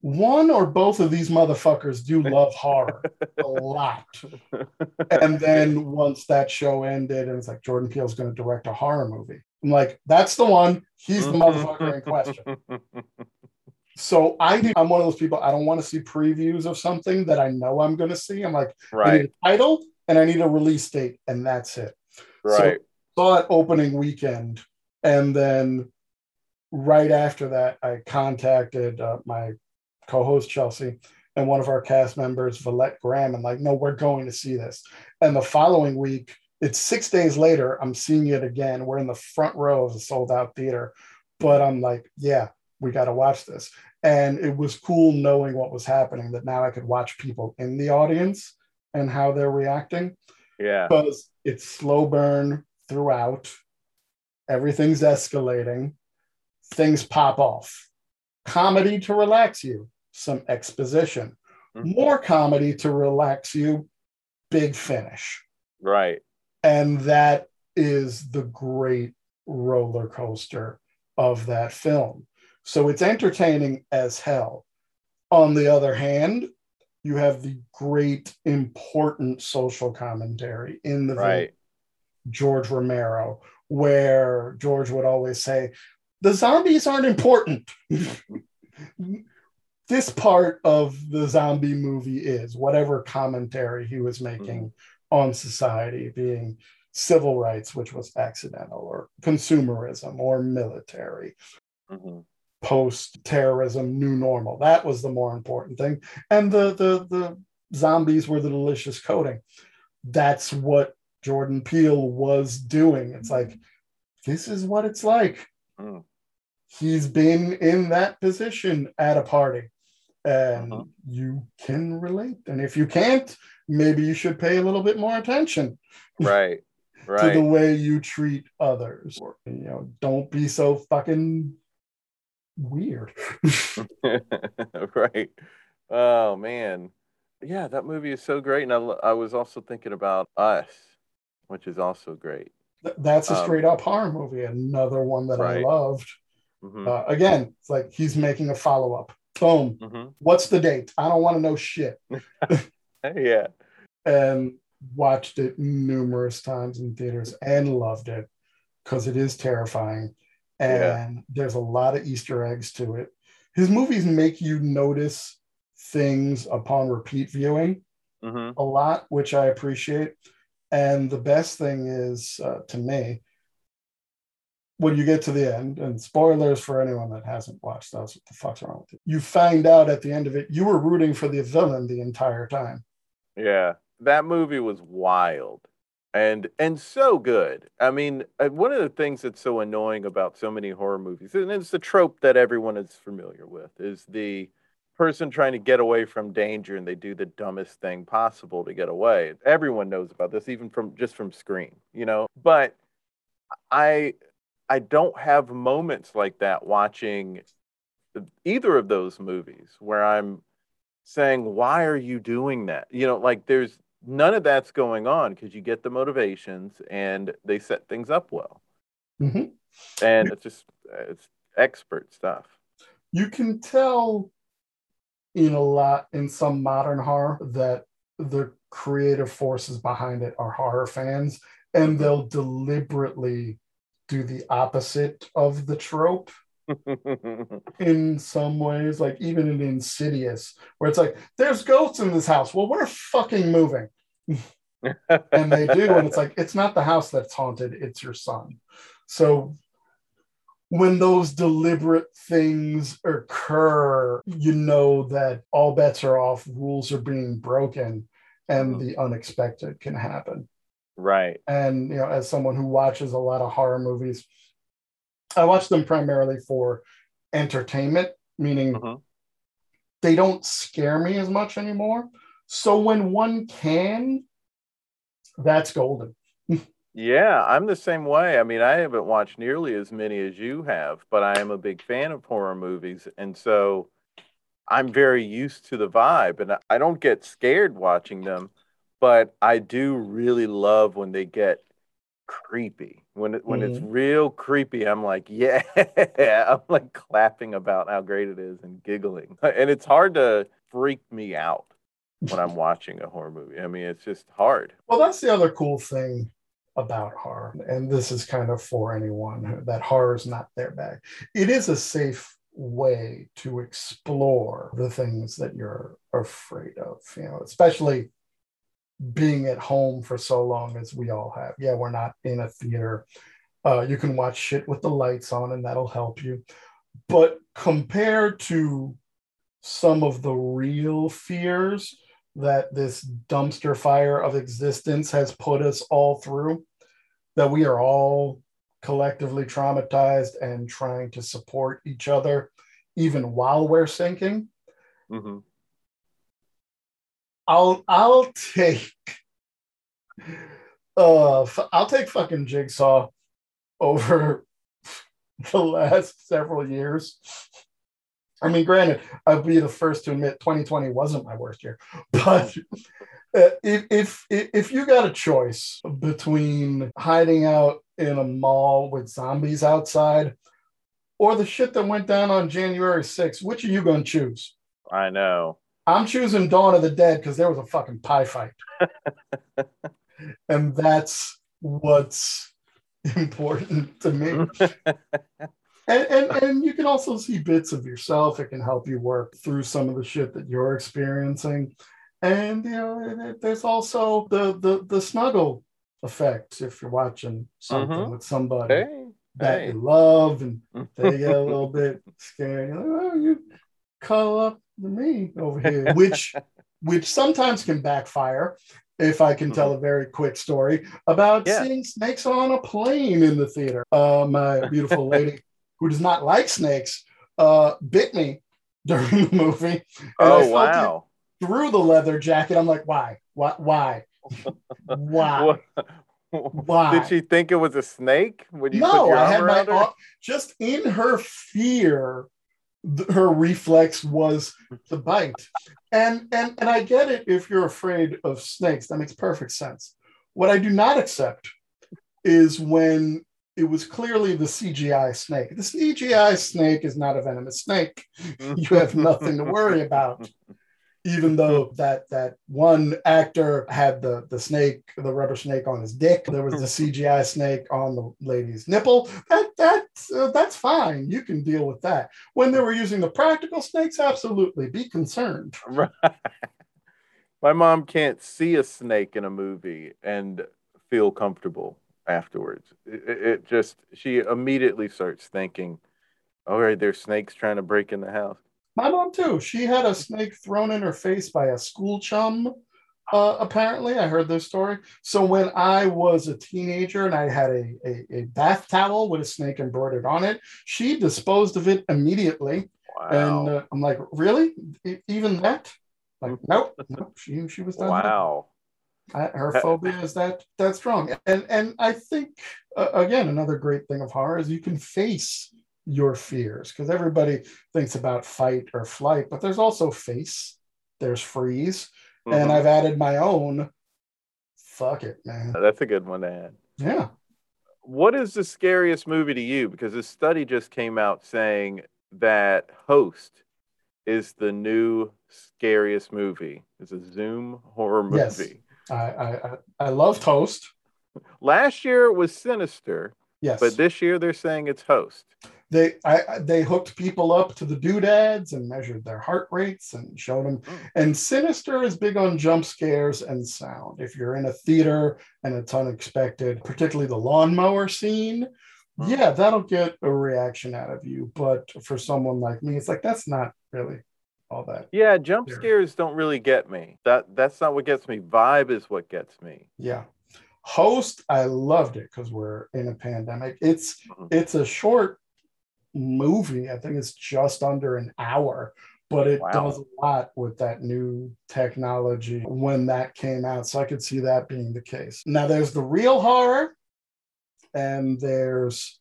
one or both of these motherfuckers do love horror a lot. And then once that show ended, and it's like Jordan Peele's going to direct a horror movie. I'm like, that's the one. He's the motherfucker in question. So I do, I'm one of those people. I don't want to see previews of something that I know I'm going to see. I'm like, I need a title and I need a release date, and that's it. right. Saw it opening weekend, and then right after that, I contacted uh, my co-host Chelsea and one of our cast members, Valette Graham, and like, no, we're going to see this. And the following week, it's six days later, I'm seeing it again. We're in the front row of the sold out theater, but I'm like, yeah, we got to watch this. And it was cool knowing what was happening that now I could watch people in the audience and how they're reacting yeah, because it's slow burn throughout. Everything's escalating. Things pop off. Comedy to relax you, some exposition. Mhm. More comedy to relax you, big finish. right. And that is the great roller coaster of that film. So it's entertaining as hell. On the other hand, you have the great, important social commentary in the Right. George Romero, where George would always say, the zombies aren't important. this part of the zombie movie is whatever commentary he was making on society, being civil rights, which was accidental, or consumerism, or military. Mhm. Post terrorism new normal. That was the more important thing. And the the the zombies were the delicious coating. That's what Jordan Peele was doing. It's like this is what it's like. Mm. He's been in that position at a party and Uh-huh. you can relate. And if you can't, maybe you should pay a little bit more attention Right. Right. to the way you treat others. Or, you know, don't be so fucking weird. right. Oh man. Yeah, that movie is so great. And I, I was also thinking about Us, which is also great. Th- That's a Um, straight up horror movie. Another one that I Right. loved. hmm Uh, again, it's like he's making a follow up. Boom. hmm What's the date? I don't want to know shit. Yeah. And watched it numerous times in theaters and loved it because it is terrifying. Yeah. And there's a lot of Easter eggs to it. His movies make you notice things upon repeat viewing hmm a lot, which I appreciate. And the best thing is, uh, to me, when you get to the end, and spoilers for anyone that hasn't watched those, what the fuck's wrong with you? You find out at the end of it, you were rooting for the villain the entire time. Yeah. That movie was wild and and so good. I mean, uh, one of the things that's so annoying about so many horror movies, and it's the trope that everyone is familiar with, is the person trying to get away from danger and they do the dumbest thing possible to get away. Everyone knows about this, even from just from Scream, you know. But I I don't have moments like that watching either of those movies where I'm saying, why are you doing that? You know, like there's none of that's going on because you get the motivations and they set things up well. Mhm. And it's just, it's expert stuff. You can tell in a lot in some modern horror that the creative forces behind it are horror fans and they'll deliberately do the opposite of the trope in some ways, like even in Insidious, where it's like, there's ghosts in this house. Well, we're fucking moving. and they do. And it's like, it's not the house that's haunted, it's your son. So when those deliberate things occur, you know that all bets are off, rules are being broken, and mm-hmm. the unexpected can happen right. and you know as someone who watches a lot of horror movies i watch them primarily for entertainment meaning Mhm. they don't scare me as much anymore so when one can that's golden Yeah, I'm the same way. I mean, I haven't watched nearly as many as you have, but I am a big fan of horror movies. And so I'm very used to the vibe and I don't get scared watching them, but I do really love when they get creepy. When it, when it's mm-hmm. real creepy, I'm like, yeah, I'm like clapping about how great it is and giggling. And it's hard to freak me out when I'm watching a horror movie. I mean, it's just hard. well that's the other cool thing about horror and this is kind of for anyone that horror is not their bag it is a safe way to explore the things that you're afraid of you know especially being at home for so long as we all have. Yeah we're not in a theater. Uh, you can watch shit with the lights on and that'll help you. But compared to some of the real fears that this dumpster fire of existence has put us all through, that we are all collectively traumatized and trying to support each other, even while we're sinking. hmm I'll I'll take uh I'll take fucking jigsaw over the last several years. I mean, granted, I'll be the first to admit 2020 wasn't my worst year, but uh, if, if if you got a choice between hiding out in a mall with zombies outside or the shit that went down on January 6th, which are you going to choose? I know. I'm choosing Dawn of the Dead because there was a fucking pie fight. and that's what's important to me. And, and and you can also see bits of yourself. It can help you work through some of the shit that you're experiencing. And you know, there's also the the the snuggle effect if you're watching something Mhm. with somebody. Hey, that Hey. you love, and they get a little bit scared. You're like, oh, you cuddle up to me over here, which which sometimes can backfire. If I can tell a very quick story about Yeah. seeing snakes on a plane in the theater, uh, my beautiful lady who does not like snakes uh, bit me during the movie. And I Oh wow! through the leather jacket. I'm like, why? Why? Why? Why? Why? Did she think it was a snake when you put no, your I arm had my her? just in her fear, th- her reflex was to bite. And and and I get it if you're afraid of snakes. That makes perfect sense. What I do not accept is when it was clearly the CGI snake. The CGI snake is not a venomous snake. You have nothing to worry about. Even though that that one actor had the the snake, the rubber snake on his dick, there was the CGI snake on the lady's nipple. That that's uh, that's fine. You can deal with that. When they were using the practical snakes, absolutely be concerned. Right. My mom can't see a snake in a movie and feel comfortable afterwards. It, it- it just she immediately starts thinking, "All right, there's snakes trying to break in the house." My mom too. She had a snake thrown in her face by a school chum. Uh, apparently, I heard this story. So when I was a teenager and I had a, a, a bath towel with a snake embroidered on it, she disposed of it immediately. Wow! And uh, I'm like, really? E- even that? Like, nope, nope. She she was done. wow! I, her phobia is that that strong. And and I think uh, again another great thing of horror is you can face your fears because everybody thinks about fight or flight, but there's also face. There's freeze, and Mhm. I've added my own. Fuck it, man. That's a good one to add. Yeah. What is the scariest movie to you? Because this study just came out saying that Host is the new scariest movie. It's a Zoom horror movie. I I I- I love Host. Last year it was Sinister, Yes. but this year they're saying it's Host. They I, they hooked people up to the doodads and measured their heart rates and showed them Mm. and sinister is big on jump scares and sound if you're in a theater and it's unexpected particularly the lawnmower scene Mm. yeah that'll get a reaction out of you but for someone like me it's like that's not really all that Yeah, jump Yeah. scares don't really get me. That that's not what gets me. Vibe is what gets me. yeah host i loved it because we're in a pandemic it's Mhm. it's a short movie i think it's just under an hour but it Wow. does a lot with that new technology when that came out so i could see that being the case now there's the real horror and there's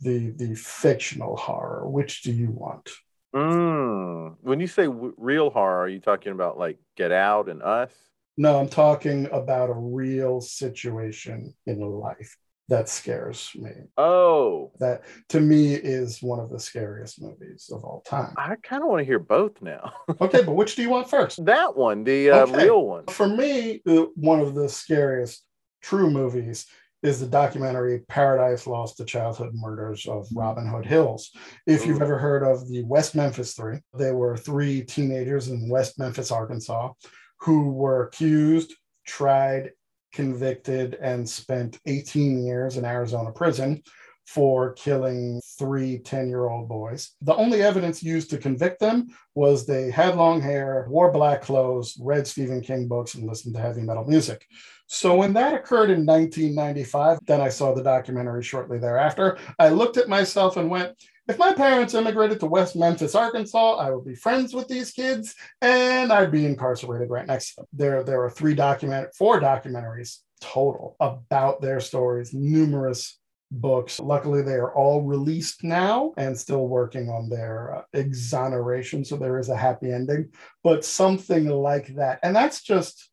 the the fictional horror which do you want Mm. When you say w- real horror, are you talking about like Get Out and Us? no i'm talking about a real situation in life that scares me Oh, that to me is one of the scariest movies of all time. I kind of want to hear both now. Okay, but which do you want first? that one, the uh, Okay. real one. For me, one of the scariest true movies is the documentary Paradise Lost the Childhood Murders of Robin Hood Hills. If you've ever heard of the West Memphis Three, they were three teenagers in West Memphis, Arkansas, who were accused, tried, convicted, and spent 18 years in Arizona prison for killing three 10 year old boys. The only evidence used to convict them was they had long hair, wore black clothes, read Stephen King books, and listened to heavy metal music. So when that occurred in 1995, then I saw the documentary shortly thereafter. I looked at myself and went, if my parents immigrated to West Memphis, Arkansas, I would be friends with these kids and I'd be incarcerated right next to them. There, there are three document, four documentaries total about their stories, numerous books. Luckily, they are all released now and still working on their uh, exoneration. So there is a happy ending, but something like that. And that's just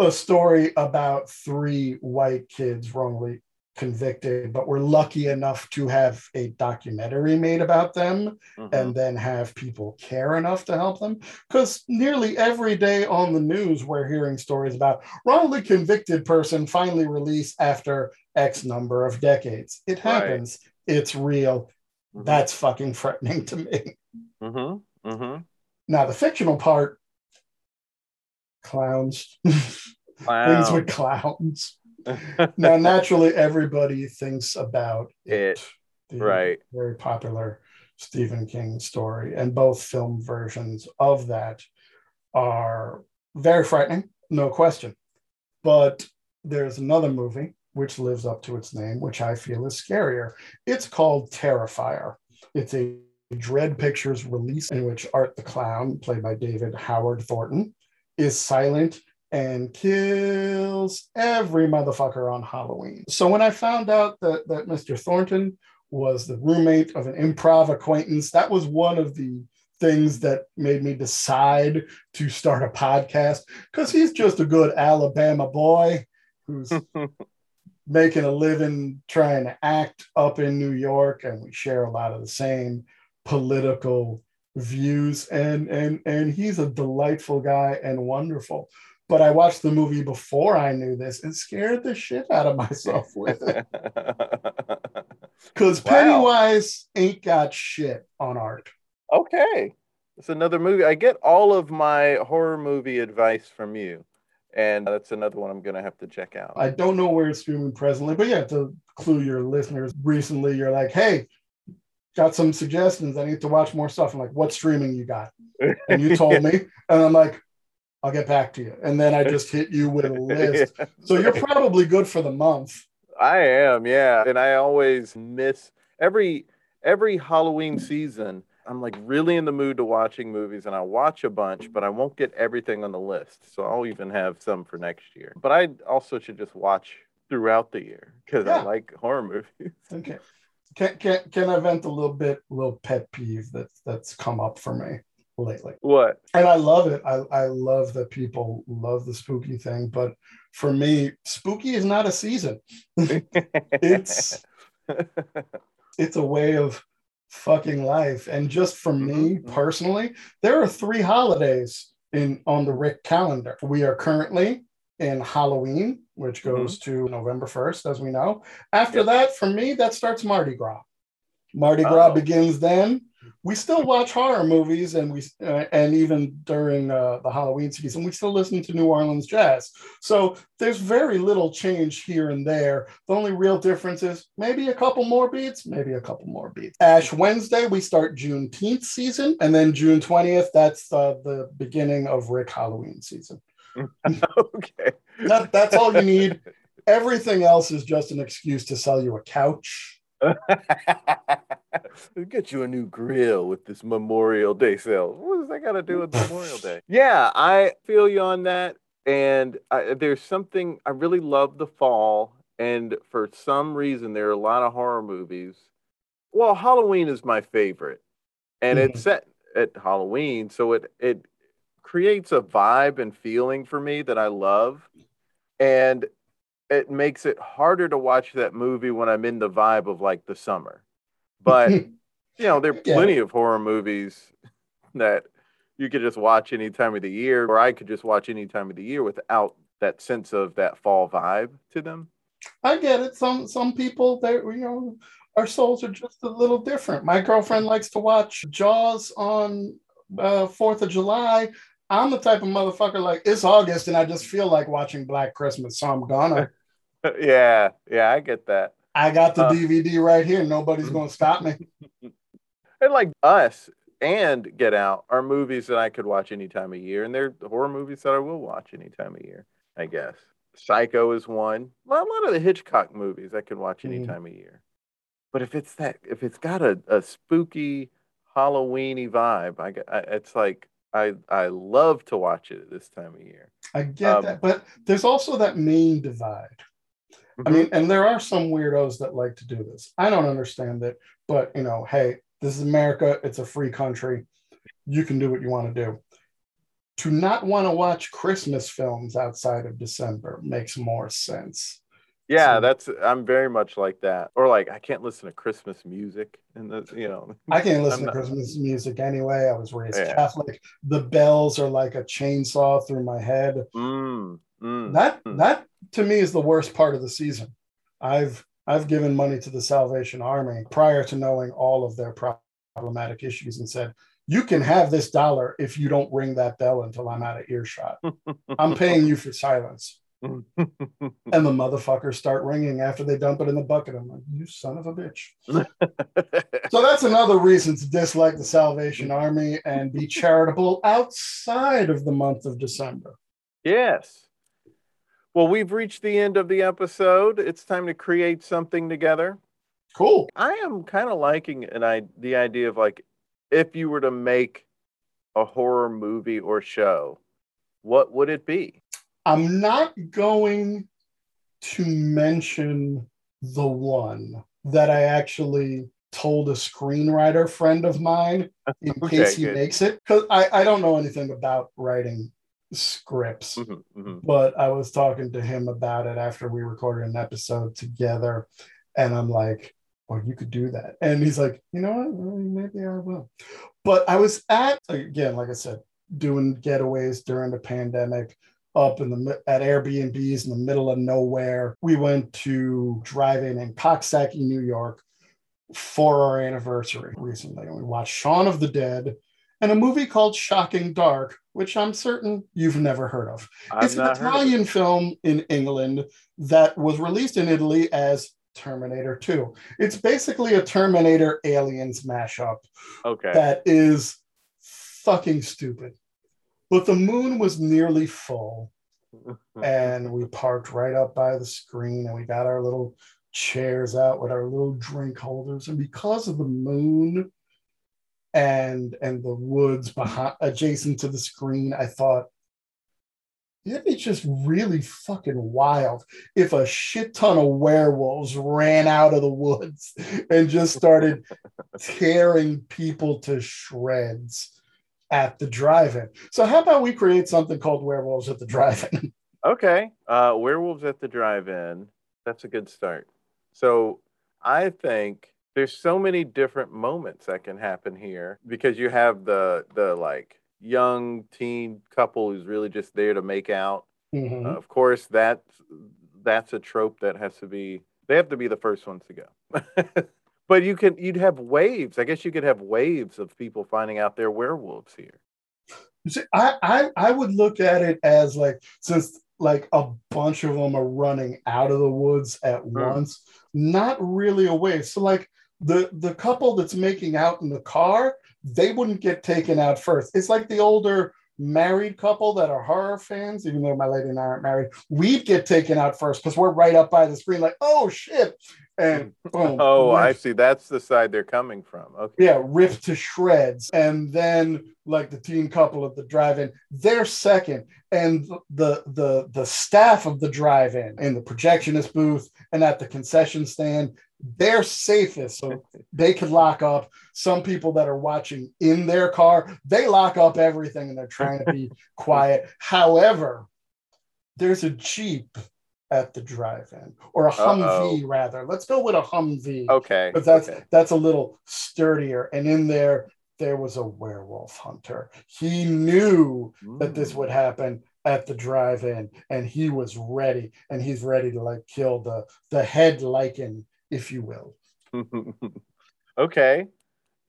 a story about three white kids wrongly convicted, but we're lucky enough to have a documentary made about them Mhm. and then have people care enough to help them. Because nearly every day on the news, we're hearing stories about wrongly convicted person finally released after X number of decades. It Right. happens. It's real. Mhm. That's fucking threatening to me. Mhm. Mhm. Now, the fictional part, clowns, things with clowns. Now, naturally, everybody thinks about It, the right. very popular Stephen King story, and both film versions of that are very frightening, no question. But there's another movie which lives up to its name, which I feel is scarier. It's called Terrifier. It's a Dread Pictures release in which Art the Clown, played by David Howard Thornton, is silent and kills every motherfucker on Halloween. So when I found out that, that Mr. Thornton was the roommate of an improv acquaintance, that was one of the things that made me decide to start a podcast because he's just a good Alabama boy who's making a living trying to act up in New York, and we share a lot of the same political views. And and and he's a delightful guy and wonderful. But I watched the movie before I knew this and scared the shit out of myself with it. Because Wow. Pennywise ain't got shit on art. okay. It's another movie. I get all of my horror movie advice from you. And that's another one I'm going to have to check out. I don't know where it's streaming presently, but yeah, to clue your listeners, recently you're like, hey, got some suggestions. I need to watch more stuff. I'm like, what streaming you got? And you told me, and I'm like, I'll get back to you. And then I just hit you with a list. So you're probably good for the month. I am, yeah. And I always miss every every Halloween season. I'm like really in the mood to watching movies and I watch a bunch, but I won't get everything on the list. So I'll even have some for next year. But I also should just watch throughout the year because Yeah. I like horror movies. Okay. Can, can, can I vent a little bit, a little pet peeve that's that's come up for me lately? What? and I love it. I, I love that people love the spooky thing, but for me, spooky is not a season. It's it's a way of fucking life. And just for me Mhm. personally, there are three holidays in on the Rick calendar. We are currently in Halloween, which goes to November 1st, as we know. After Yep. that, for me, that starts Mardi Gras. Mardi Gras Oh. begins then. We still watch horror movies, and we uh, and even during uh, the Halloween season, we still listen to New Orleans jazz. So there's very little change here and there. The only real difference is maybe a couple more beats, maybe a couple more beats. Ash Wednesday, we start Juneteenth season, and then June 20th, that's uh, the beginning of Rick Halloween season. okay. That, that's all you need. Everything else is just an excuse to sell you a couch. Get you a new grill with this Memorial Day sale. What does that got to do with Memorial Day? Yeah, I feel you on that. And I, there's something I really love the fall, and for some reason there are a lot of horror movies. Well, Halloween is my favorite, and Mhm. it's set at Halloween, so it it creates a vibe and feeling for me that I love, and it makes it harder to watch that movie when I'm in the vibe of like the summer. But you know, there are Yeah. plenty of horror movies that you could just watch any time of the year, or I could just watch any time of the year without that sense of that fall vibe to them. I get it. Some some people, they you know, our souls are just a little different. My girlfriend likes to watch Jaws on uh, Fourth of July. I'm the type of motherfucker like it's August and I just feel like watching Black Christmas, so I'm gonna. yeah, yeah, I get that. I got the Uh, DVD right here. Nobody's gonna stop me. And like Us and Get Out are movies that I could watch any time of year, and they're horror movies that I will watch any time of year, I guess. Psycho is one. A lot of the Hitchcock movies I can watch any Mhm. time of year. But if it's that, if it's got a, a spooky Halloweeny vibe, I, I it's like I I love to watch it at this time of year. I get Um, that, but there's also that main divide. I Mm-hmm. mean, and there are some weirdos that like to do this. I don't understand it, but you know, hey, this is America. It's a free country. You can do what you want to do. To not want to watch Christmas films outside of December makes more sense. yeah, so- that's I'm very much like that. Or like I can't listen to Christmas music, and the you know. I can't listen I'm to not- Christmas music anyway. I was raised Yeah. Catholic. The bells are like a chainsaw through my head. Mm, mm. that Hmm. that to me is the worst part of the season. I've I've given money to the Salvation Army prior to knowing all of their problematic issues and said, "You can have this dollar if you don't ring that bell until I'm out of earshot. I'm paying you for silence." and the motherfuckers start ringing after they dump it in the bucket. I'm like, you son of a bitch. so that's another reason to dislike the Salvation Army and be charitable outside of the month of December. yes. Well, we've reached the end of the episode. It's time to create something together. Cool. I am kind of liking an I the idea of like if you were to make a horror movie or show, what would it be? I'm not going to mention the one that I actually told a screenwriter friend of mine in Okay, case he good. makes it. Because I, I don't know anything about writing scripts. Mhm, mhm. but I was talking to him about it after we recorded an episode together, and I'm like, "Well, you could do that," and he's like, "You know what? Well, maybe I will." But I was at again, like I said, doing getaways during the pandemic, up in the at Airbnbs in the middle of nowhere. We went to drive-in in Coxsackie, New York, for our anniversary recently, and we watched Shaun of the Dead. And a movie called Shocking Dark, which I'm certain you've never heard of I've it's an of it. Italian film in England that was released in Italy as Terminator 2. It's basically a Terminator Aliens mashup Okay. that is fucking stupid. But the moon was nearly full, and we parked right up by the screen, and we got our little chairs out with our little drink holders. And because of the moon and and the woods behind adjacent to the screen, I thought it'd be just really fucking wild if a shit ton of werewolves ran out of the woods and just started tearing people to shreds at the drive-in. So how about we create something called werewolves at the drive-in? Okay. Uh, Werewolves at the Drive-In. That's a good start. So I think there's so many different moments that can happen here because you have the the like young teen couple who's really just there to make out. Mhm. Uh, of course, that that's a trope that has to be. They have to be the first ones to go. but you can you'd have waves. I guess you could have waves of people finding out they're werewolves here. See, I, I I would look at it as like since like a bunch of them are running out of the woods at once, not really a wave. So like the the couple that's making out in the car, they wouldn't get taken out first. It's like the older married couple that are horror fans, even though my lady and I aren't married, we'd get taken out first because we're right up by the screen, like, oh shit. And boom. Oh, I see. That's the side they're coming from. Okay. yeah, ripped to shreds. And then like the teen couple at the drive-in, they're second. And the the the staff of the drive-in in the projectionist booth and at the concession stand, they're safest. So they could lock up some people that are watching in their car, they lock up everything and they're trying to be quiet. However, there's a Jeep at the drive-in, or a Humvee rather. Let's go with a Humvee Okay. but that's okay. that's a little sturdier. And in there, there was a werewolf hunter. He knew that this hmm. would happen at the drive-in, and he was ready. And he's ready to like kill the the head lycan, if you will. okay.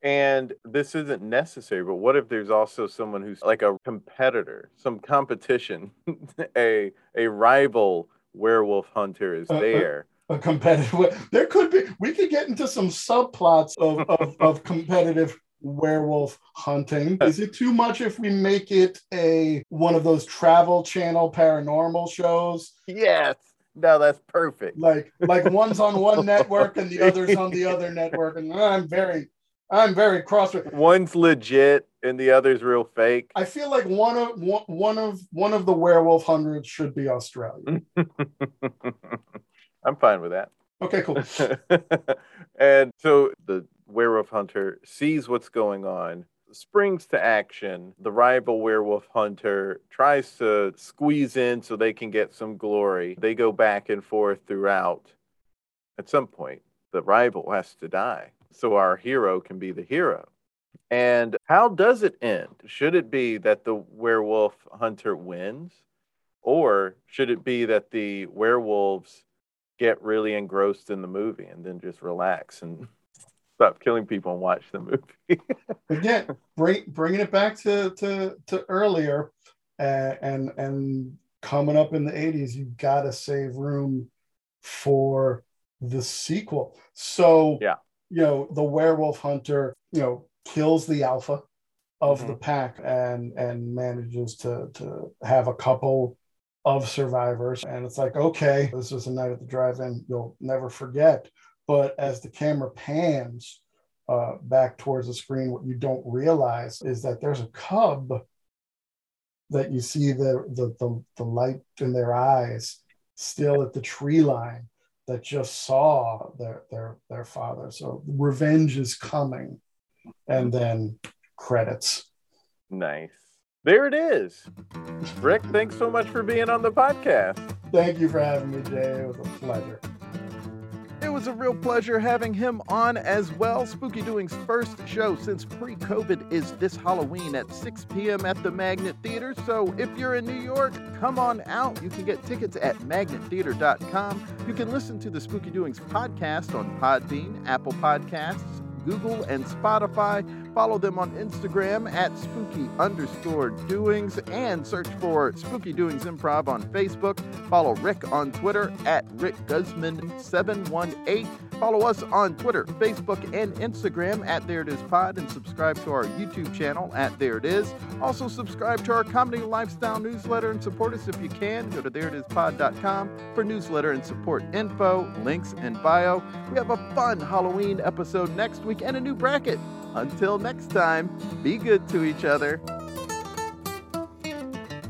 And this isn't necessary, but what if there's also someone who's like a competitor, some competition, a a rival werewolf hunter is Uh, uh, there? A competitive. There could be. We could get into some subplots of of, of competitive werewolf hunting. Is it too much if we make it a one of those travel channel paranormal shows? Yes. No, that's perfect. like like one's on one network and the other's on the other network and i'm very i'm very cross with One's legit and the other's real fake. i feel like one of one, one of one of the werewolf hundreds should be Australian. I'm fine with that. okay cool and so the werewolf hunter sees what's going on, springs to action. The rival werewolf hunter tries to squeeze in so they can get some glory. They go back and forth throughout. At some point, the rival has to die so our hero can be the hero. And how does it end? Should it be that the werewolf hunter wins? Or should it be that the werewolves get really engrossed in the movie and then just relax and stop killing people and watch the movie. again bring, bringing it back to to to earlier uh, and and coming up in the 80s, you got to save room for the sequel. So, Yeah. You know, the werewolf hunter, you know, kills the alpha of Mhm. the pack and and manages to to have a couple of survivors. And it's like okay this was a night at the drive-in. You'll never forget. But as the camera pans uh, back towards the screen what you don't realize is that there's a cub that you see the the the, the light in their eyes still at the tree line that just saw their their their father so revenge is coming and then credits Nice. There it is. Rick, thanks so much for being on the podcast. thank you for having me jay it was a pleasure It was a real pleasure having him on as well. Spooky Doing's first show since pre COVID is this Halloween at 6 p.m. at the Magnet Theater. So if you're in New York, come on out. You can get tickets at magnettheater.com. You can listen to the Spooky Doings podcast on Podbean, Apple Podcasts, Google, and Spotify. Follow them on Instagram at spooky underscore doings and search for Spooky Doings Improv on Facebook. Follow Rick on Twitter at Rick Guzman718. Follow us on Twitter, Facebook, and Instagram at There It Is Pod and subscribe to our YouTube channel at There It Is. Also, subscribe to our comedy lifestyle newsletter and support us if you can. Go to thereitispod.com for newsletter and support info, links, and bio. We have a fun Halloween episode next week and a new bracket. Until next time, be good to each other.